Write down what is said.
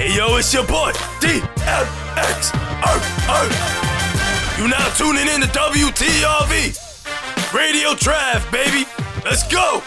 Hey yo, it's your boy, DMX. You now tuning in to WTRV. Radio Drive, baby. Let's go.